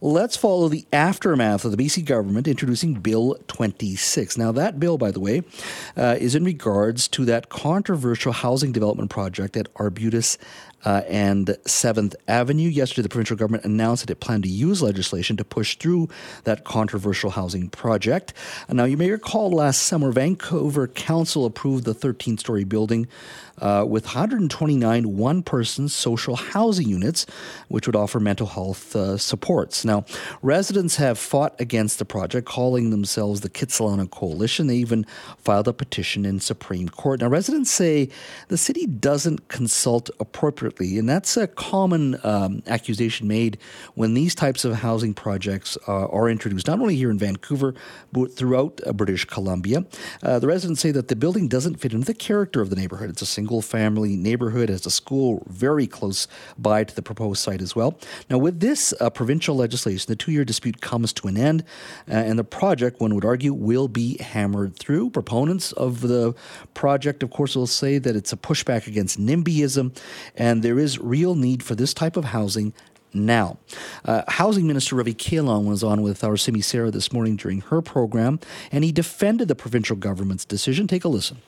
let's follow the aftermath of the BC government introducing Bill 26. Now, that bill, by the way, uh, is in regards to that controversial housing development project at Arbutus uh, and 7th Avenue. Yesterday, the provincial government announced that it planned to use legislation to push through that controversial housing project. now, you may recall last summer, Vancouver Council approved the 13 story building uh, with 129 one person social housing units, which would offer mental health uh, supports. Now, residents have fought against the project, calling themselves the Kitsilano Coalition. They even filed a petition in Supreme Court. Now, residents say the city doesn't consult appropriately, and that's a common um, accusation made when these types of housing projects uh, are introduced, not only here in Vancouver, but throughout uh, British Columbia. Uh, the residents say that the building doesn't fit into the character of the neighborhood. It's a single family neighborhood, has a school very close by to the proposed site as well. Now, with this uh, provincial legislation, the two year dispute comes to an end, uh, and the project, one would argue, will be hammered through. Proponents of the project, of course, will say that it's a pushback against NIMBYism, and there is real need for this type of housing now. Uh, Housing Minister Ravi Kahlon was on with our Simi Sara this morning during her program, and he defended the provincial government's decision. Take a listen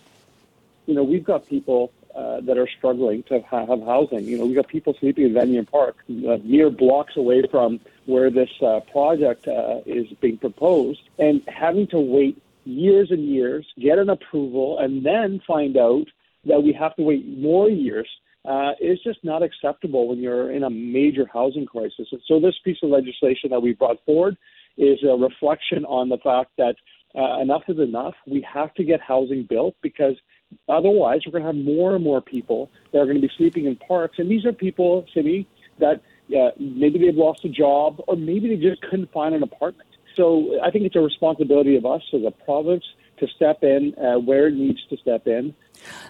you know, we've got people uh, that are struggling to have, have housing. You know, we've got people sleeping in Vanier Park, uh, mere blocks away from where this uh, project uh, is being proposed, and having to wait years and years, get an approval, and then find out that we have to wait more years uh, is just not acceptable when you're in a major housing crisis. And so, this piece of legislation that we brought forward is a reflection on the fact that uh, enough is enough. We have to get housing built because Otherwise, we're going to have more and more people that are going to be sleeping in parks. And these are people, Simi, that uh, maybe they've lost a job or maybe they just couldn't find an apartment. So I think it's a responsibility of us as a province to step in uh, where it needs to step in.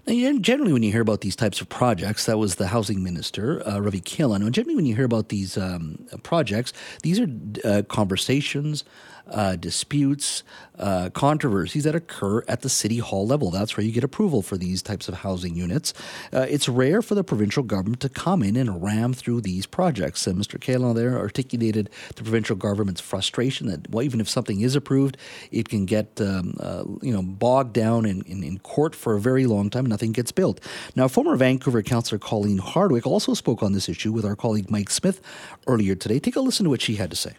Now, generally, when you hear about these types of projects, that was the housing minister, uh, Ravi Kahlon. And generally, when you hear about these um, projects, these are uh, conversations, uh, disputes, uh, controversies that occur at the city hall level. That's where you get approval for these types of housing units. Uh, it's rare for the provincial government to come in and ram through these projects. And Mr. Kahlon there articulated the provincial government's frustration that well, even if something is approved, it can get um, uh, you know bogged down in, in, in court for a very long time. Nothing gets built. Now, former Vancouver councillor Colleen Hardwick also spoke on this issue with our colleague Mike Smith earlier today. Take a listen to what she had to say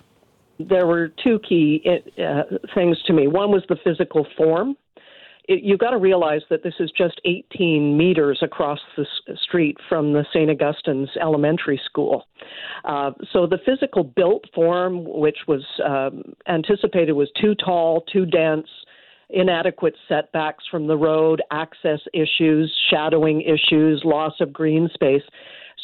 there were two key uh, things to me. One was the physical form. You've got to realize that this is just 18 meters across the street from the St. Augustine's Elementary School. Uh, so the physical built form, which was um, anticipated, was too tall, too dense, inadequate setbacks from the road, access issues, shadowing issues, loss of green space.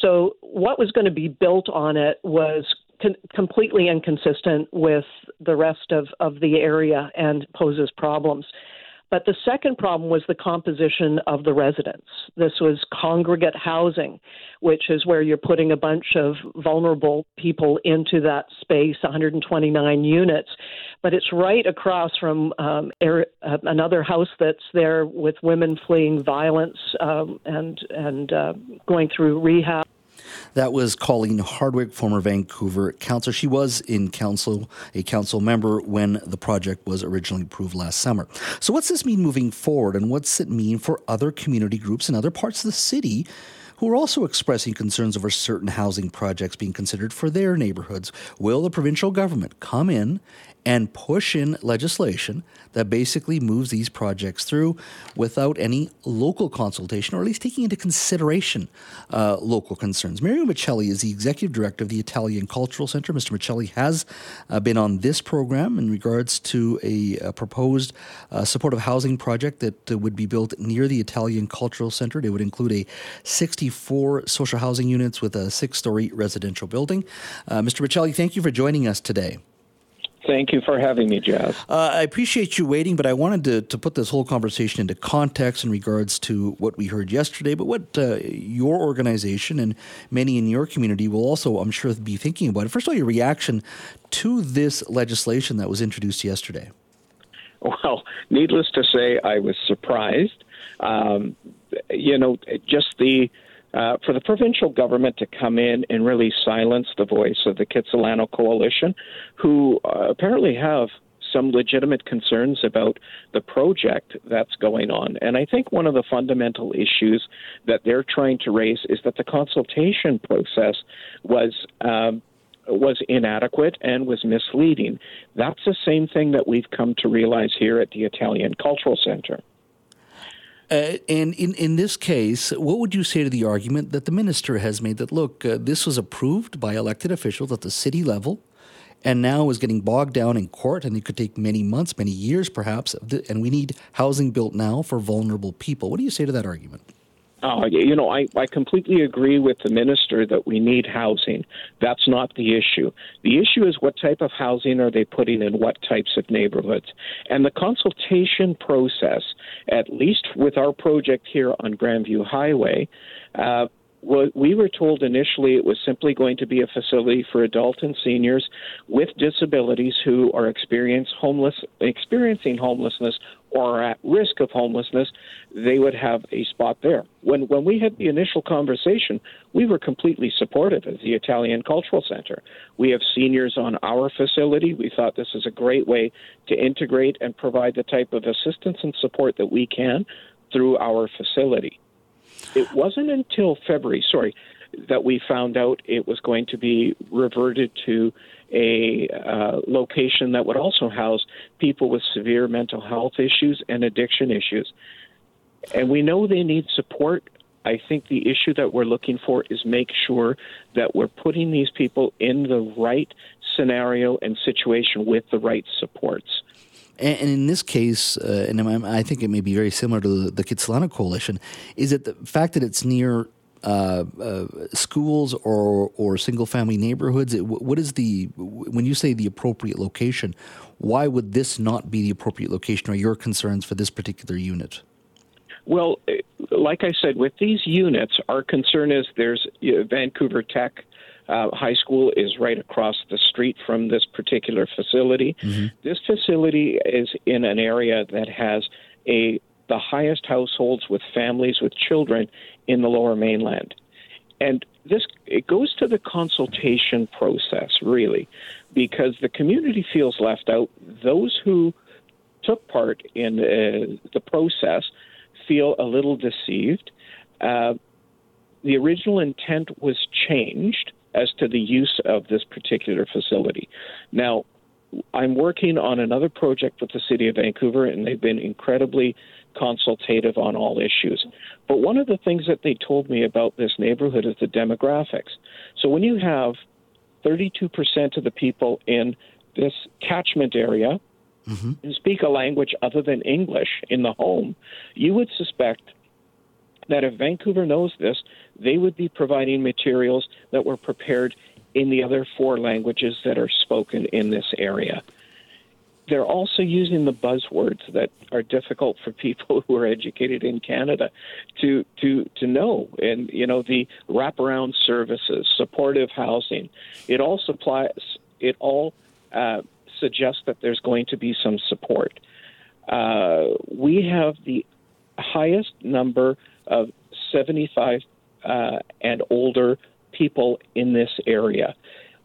So, what was going to be built on it was con- completely inconsistent with the rest of, of the area and poses problems. But the second problem was the composition of the residents. This was congregate housing, which is where you're putting a bunch of vulnerable people into that space, 129 units. But it's right across from um, er, uh, another house that's there with women fleeing violence um, and and uh, going through rehab. That was Colleen Hardwick, former Vancouver councillor. She was in council, a council member when the project was originally approved last summer. So, what's this mean moving forward, and what's it mean for other community groups in other parts of the city? Who are also expressing concerns over certain housing projects being considered for their neighborhoods. Will the provincial government come in and push in legislation that basically moves these projects through without any local consultation or at least taking into consideration uh, local concerns. Mario Miceli is the executive director of the Italian Cultural Center. Mr. Miceli has uh, been on this program in regards to a, a proposed uh, supportive housing project that uh, would be built near the Italian Cultural Center. It would include a 64 social housing units with a six story residential building. Uh, Mr. Miceli, thank you for joining us today. Thank you for having me, Jas. Uh, I appreciate you waiting, but I wanted to, to put this whole conversation into context in regards to what we heard yesterday, but what uh, your organization and many in your community will also, I'm sure, be thinking about. First of all, your reaction to this legislation that was introduced yesterday. Well, needless to say, I was surprised. Um, you know, just the uh, for the provincial government to come in and really silence the voice of the Kitsilano Coalition, who uh, apparently have some legitimate concerns about the project that's going on. And I think one of the fundamental issues that they're trying to raise is that the consultation process was. Um, was inadequate and was misleading. That's the same thing that we've come to realize here at the Italian Cultural Center. Uh, and in, in this case, what would you say to the argument that the minister has made that, look, uh, this was approved by elected officials at the city level and now is getting bogged down in court and it could take many months, many years perhaps, and we need housing built now for vulnerable people. What do you say to that argument? Uh, you know, I, I completely agree with the minister that we need housing. That's not the issue. The issue is what type of housing are they putting in what types of neighborhoods. And the consultation process, at least with our project here on Grandview Highway, uh, we were told initially it was simply going to be a facility for adult and seniors with disabilities who are experience homeless, experiencing homelessness or are at risk of homelessness. They would have a spot there. When when we had the initial conversation, we were completely supportive of the Italian Cultural Center. We have seniors on our facility. We thought this is a great way to integrate and provide the type of assistance and support that we can through our facility. It wasn't until February, sorry, that we found out it was going to be reverted to a uh, location that would also house people with severe mental health issues and addiction issues. And we know they need support. I think the issue that we're looking for is make sure that we're putting these people in the right scenario and situation with the right supports. And, in this case, uh, and I think it may be very similar to the, the Kitsilano Coalition, is that the fact that it's near uh, uh, schools or or single family neighborhoods? It, what is the when you say the appropriate location? Why would this not be the appropriate location? Or your concerns for this particular unit? Well, like I said, with these units, our concern is there's Vancouver Tech uh, high school is right across the street from this particular facility. Mm-hmm. This facility is in an area that has a the highest households with families with children in the lower mainland. And this it goes to the consultation process really because the community feels left out. Those who took part in uh, the process feel a little deceived. Uh, the original intent was changed as to the use of this particular facility. Now, I'm working on another project with the City of Vancouver, and they've been incredibly consultative on all issues. But one of the things that they told me about this neighborhood is the demographics. So when you have 32% of the people in this catchment area mm-hmm. who speak a language other than English in the home, you would suspect that if Vancouver knows this, they would be providing materials that were prepared in the other four languages that are spoken in this area. They're also using the buzzwords that are difficult for people who are educated in Canada to to to know. And you know the wraparound services, supportive housing. It all supplies. It all uh, suggests that there's going to be some support. Uh, we have the highest number of 75 uh, and older people in this area.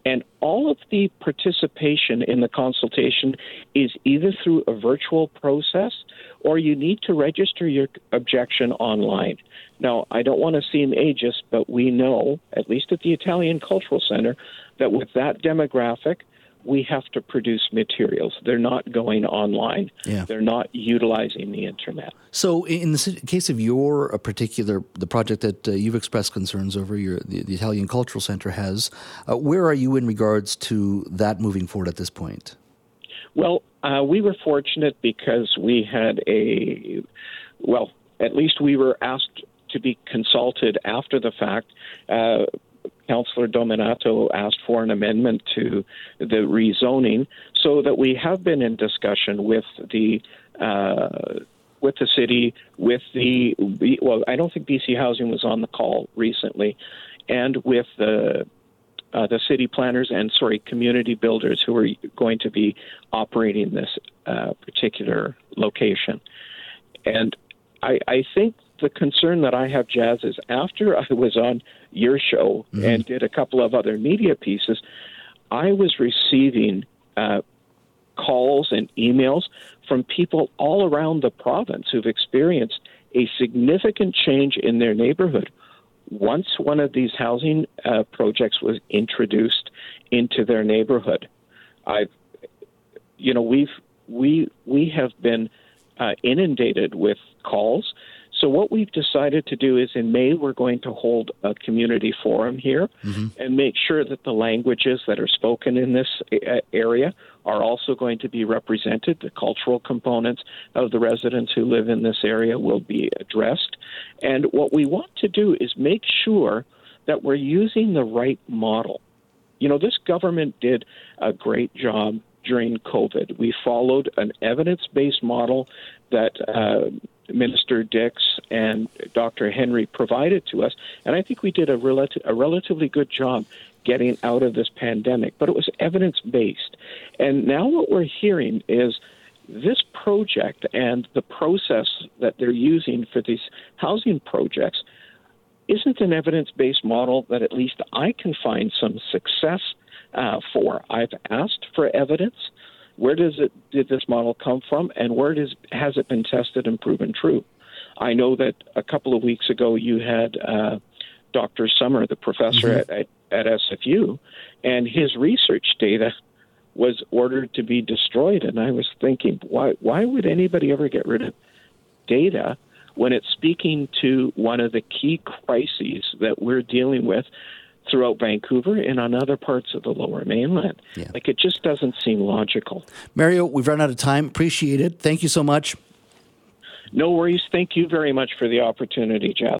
And all of the participation in the consultation is either through a virtual process or you need to register your objection online. Now, I don't want to seem ageist, but we know, at least at the Italian Cultural Center, that with that demographic, we have to produce materials. They're not going online. Yeah. They're not utilizing the internet. So, in the case of your uh, particular the project that uh, you've expressed concerns over, your the, the Italian Cultural Center has, uh, where are you in regards to that moving forward at this point? Well, uh, we were fortunate because we had a well, at least we were asked to be consulted after the fact. Councillor Dominato asked for an amendment to the rezoning so that we have been in discussion with the uh, with the city, with the well, I don't think BC Housing was on the call recently, and with the uh, the city planners and sorry community builders who are going to be operating this uh, particular location, and I, I think the concern that I have, Jas, is after I was on your show mm-hmm. and did a couple of other media pieces, I was receiving uh, calls and emails from people all around the province who've experienced a significant change in their neighborhood once one of these housing uh, projects was introduced into their neighborhood. I've, you know, we've we we have been uh, inundated with calls. So what we've decided to do is in May we're going to hold a community forum here mm-hmm. and make sure that the languages that are spoken in this area are also going to be represented. The cultural components of the residents who live in this area will be addressed. And what we want to do is make sure that we're using the right model. You know, this government did a great job during COVID. We followed an evidence based model that uh, Minister Dix and Dr. Henry provided to us, and I think we did a, a relatively good job getting out of this pandemic, but it was evidence based. And now what we're hearing is this project and the process that they're using for these housing projects isn't an evidence based model that at least I can find some success uh, for. I've asked for evidence. Where does it did this model come from, and where does has it been tested and proven true? I know that a couple of weeks ago you had uh, Dr. Sommer, the professor mm-hmm. at, at, at SFU, and his research data was ordered to be destroyed. And I was thinking, why why would anybody ever get rid of data when it's speaking to one of the key crises that we're dealing with throughout Vancouver and on other parts of the lower mainland. Yeah. Like it just doesn't seem logical. Mario, we've run out of time. Appreciate it. Thank you so much. No worries. Thank you very much for the opportunity, Jas.